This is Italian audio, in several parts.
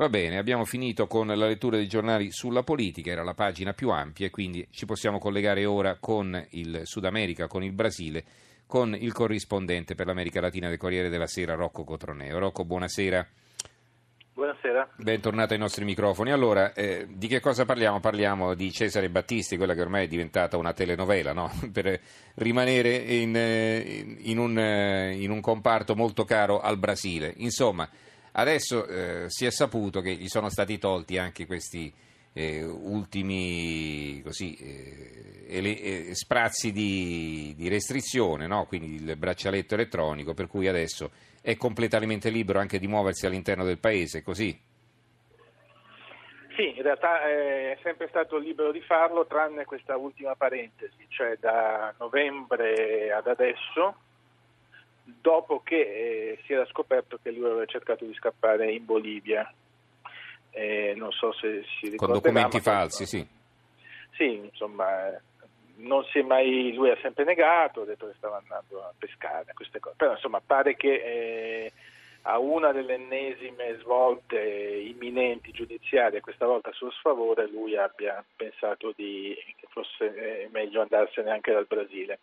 Va bene, abbiamo finito con la lettura dei giornali sulla politica, era la pagina più ampia e quindi ci possiamo collegare ora con il Sud America, con il Brasile, con il corrispondente per l'America Latina del Corriere della Sera, Rocco Cotroneo. Rocco, buonasera. Buonasera. Bentornato ai nostri microfoni. Allora, eh, di che cosa parliamo? Parliamo di Cesare Battisti, quella che ormai è diventata una telenovela, no? per rimanere in, in, in, un, in, un, comparto molto caro al Brasile. Insomma, adesso eh, si è saputo che gli sono stati tolti anche questi eh, ultimi così, eh, ele, eh, sprazzi di, di restrizione, no? quindi il braccialetto elettronico, per cui adesso è completamente libero anche di muoversi all'interno del paese, così? Sì, in realtà è sempre stato libero di farlo, tranne questa ultima parentesi, cioè da novembre ad adesso, dopo che eh, si era scoperto che lui aveva cercato di scappare in Bolivia. Eh, non so se si ricorda. Con documenti falsi, sì. Sì, insomma, non si è mai, lui ha sempre negato, ha detto che stava andando a pescare, queste cose. Però insomma pare che eh, a una delle ennesime svolte imminenti giudiziarie, questa volta a suo sfavore, lui abbia pensato di, che fosse eh, meglio andarsene anche dal Brasile.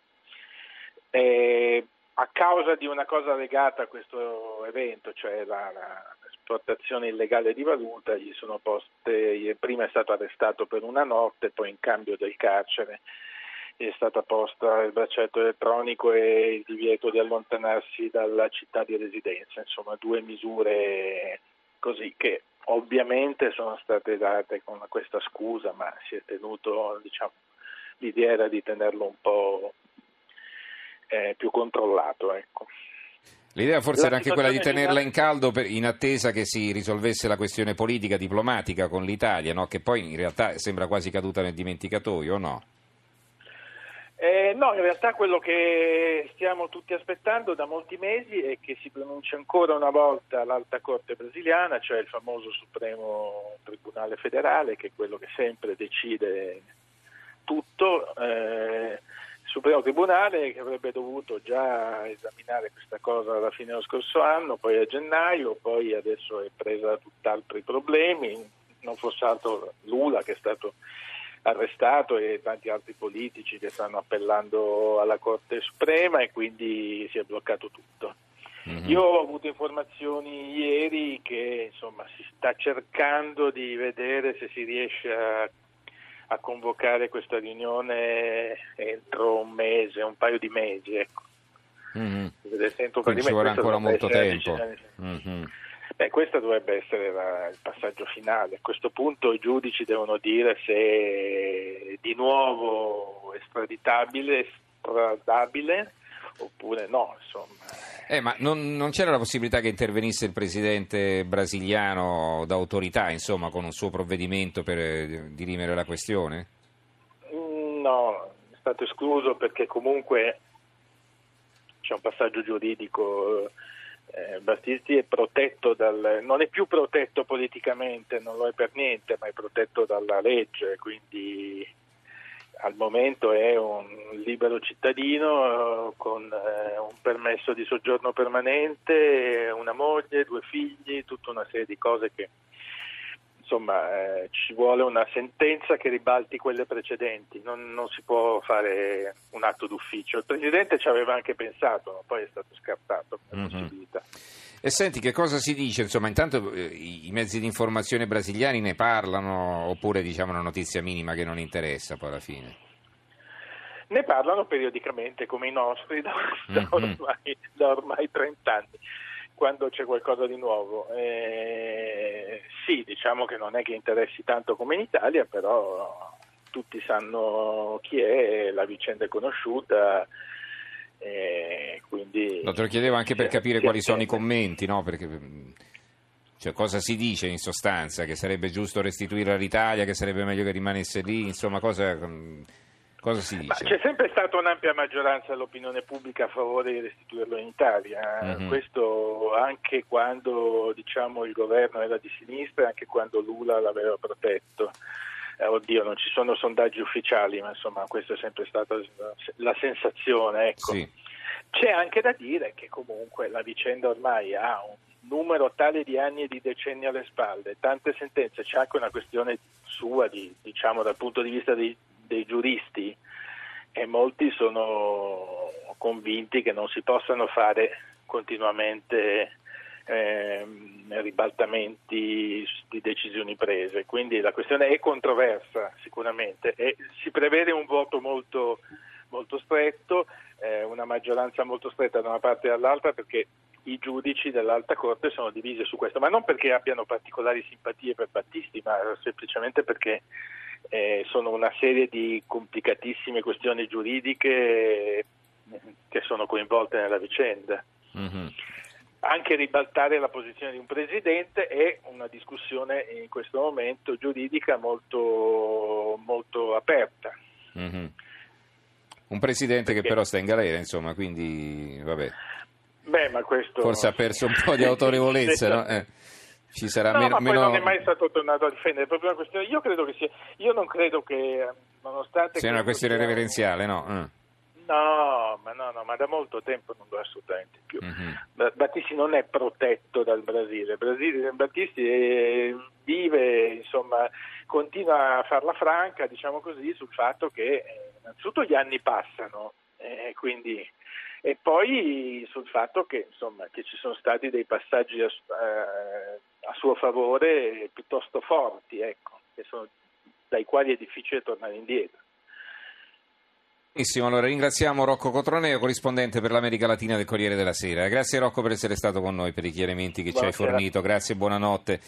Eh, a causa di una cosa legata a questo evento, cioè la, la esportazione illegale di valuta, gli sono poste, prima è stato arrestato per una notte, poi in cambio del carcere è stata posta il braccialetto elettronico e il divieto di allontanarsi dalla città di residenza, insomma due misure così che ovviamente sono state date con questa scusa, ma si è tenuto, diciamo, l'idea era di tenerlo un po' eh, più controllato. Ecco. L'idea forse la era anche quella di tenerla in caldo per, in attesa che si risolvesse la questione politica diplomatica con l'Italia, no? che poi in realtà sembra quasi caduta nel dimenticatoio, o no? Eh, no, in realtà quello che stiamo tutti aspettando da molti mesi è che si pronunci ancora una volta l'Alta Corte brasiliana, cioè il famoso Supremo Tribunale Federale, che è quello che sempre decide tutto. Eh, Supremo Tribunale che avrebbe dovuto già esaminare questa cosa alla fine dello scorso anno, poi a gennaio, poi adesso è presa da tutt'altri problemi, non fosse altro Lula che è stato arrestato e tanti altri politici che stanno appellando alla Corte Suprema e quindi si è bloccato tutto. Mm-hmm. Io ho avuto informazioni ieri che insomma, si sta cercando di vedere se si riesce a, a convocare questa riunione entro un mese, un paio di mesi. Ecco. Mm-hmm. Quindi ci vorrà ancora molto tempo. Mm-hmm. Beh, questo dovrebbe essere la, il passaggio finale. A questo punto i giudici devono dire se di nuovo estraditabile, estradabile oppure no. Insomma. Eh, ma non, non, c'era la possibilità che intervenisse il presidente brasiliano d'autorità, insomma, con un suo provvedimento per eh, dirimere la questione? Mm, no, è stato escluso perché comunque c'è un passaggio giuridico eh, Battisti è protetto dal, non è più protetto politicamente, non lo è per niente, ma è protetto dalla legge, quindi al momento è un libero cittadino eh, con eh, un permesso di soggiorno permanente, una moglie, due figli, tutta una serie di cose che insomma eh, ci vuole una sentenza che ribalti quelle precedenti, non, non, si può fare un atto d'ufficio. Il Presidente ci aveva anche pensato, ma poi è stato scartato come mm-hmm. possibilità. E senti, che cosa si dice? Insomma, intanto eh, i mezzi di informazione brasiliani ne parlano oppure diciamo una notizia minima che non interessa poi alla fine? Ne parlano periodicamente come i nostri da, da, ormai, da ormai 30 anni quando c'è qualcosa di nuovo. Eh, sì, diciamo che non è che interessi tanto come in Italia, però tutti sanno chi è, la vicenda è conosciuta. Eh, quindi, no, te lo chiedevo anche per capire quali sono i commenti, no? Perché, cioè, cosa si dice in sostanza? Che sarebbe giusto restituire all'Italia, che sarebbe meglio che rimanesse lì, insomma, cosa Cosa si dice? c'è sempre stata un'ampia maggioranza dell'opinione pubblica a favore di restituirlo in Italia, mm-hmm. questo anche quando diciamo, il governo era di sinistra, anche quando Lula l'aveva protetto. Eh, oddio, non ci sono sondaggi ufficiali, ma insomma questa è sempre stata la sensazione. Ecco. Sì. C'è anche da dire che comunque la vicenda ormai ha un numero tale di anni e di decenni alle spalle, tante sentenze, c'è anche una questione sua, di, diciamo dal punto di vista dei, dei giuristi, e molti sono convinti che non si possano fare continuamente eh, ribaltamenti di decisioni prese. Quindi la questione è controversa sicuramente e si prevede un voto molto, molto stretto, eh, una maggioranza molto stretta da una parte e dall'altra perché i giudici dell'Alta Corte sono divisi su questo, ma non perché abbiano particolari simpatie per Battisti, ma semplicemente perché eh, sono una serie di complicatissime questioni giuridiche che sono coinvolte nella vicenda. Mm-hmm. Anche ribaltare la posizione di un presidente è una discussione in questo momento giuridica molto, molto aperta. Mm-hmm. Un presidente Perché? che però sta in galera, insomma, quindi vabbè. Beh, ma questo... Forse ha perso un po' di autorevolezza, no? Eh ci sarà no, meno, ma poi meno... non è mai stato tornato a difendere, è proprio una questione. Io credo che sia. Io non credo che, nonostante. Sia una questione sia... reverenziale, no? Mm. No, da molto tempo non lo è assolutamente più. Mm-hmm. Battisti non è protetto dal Brasile. Brasile Battisti è, vive, insomma, continua a farla franca, diciamo così, sul fatto che eh, innanzitutto gli anni passano, eh, quindi e poi sul fatto che, insomma, che ci sono stati dei passaggi a, eh, a suo favore piuttosto forti, ecco, sono, dai quali è difficile tornare indietro. Benissimo, allora ringraziamo Rocco Cotroneo, corrispondente per l'America Latina del Corriere della Sera. Grazie Rocco per essere stato con noi, per i chiarimenti che Buonasera. ci hai fornito, grazie e buonanotte.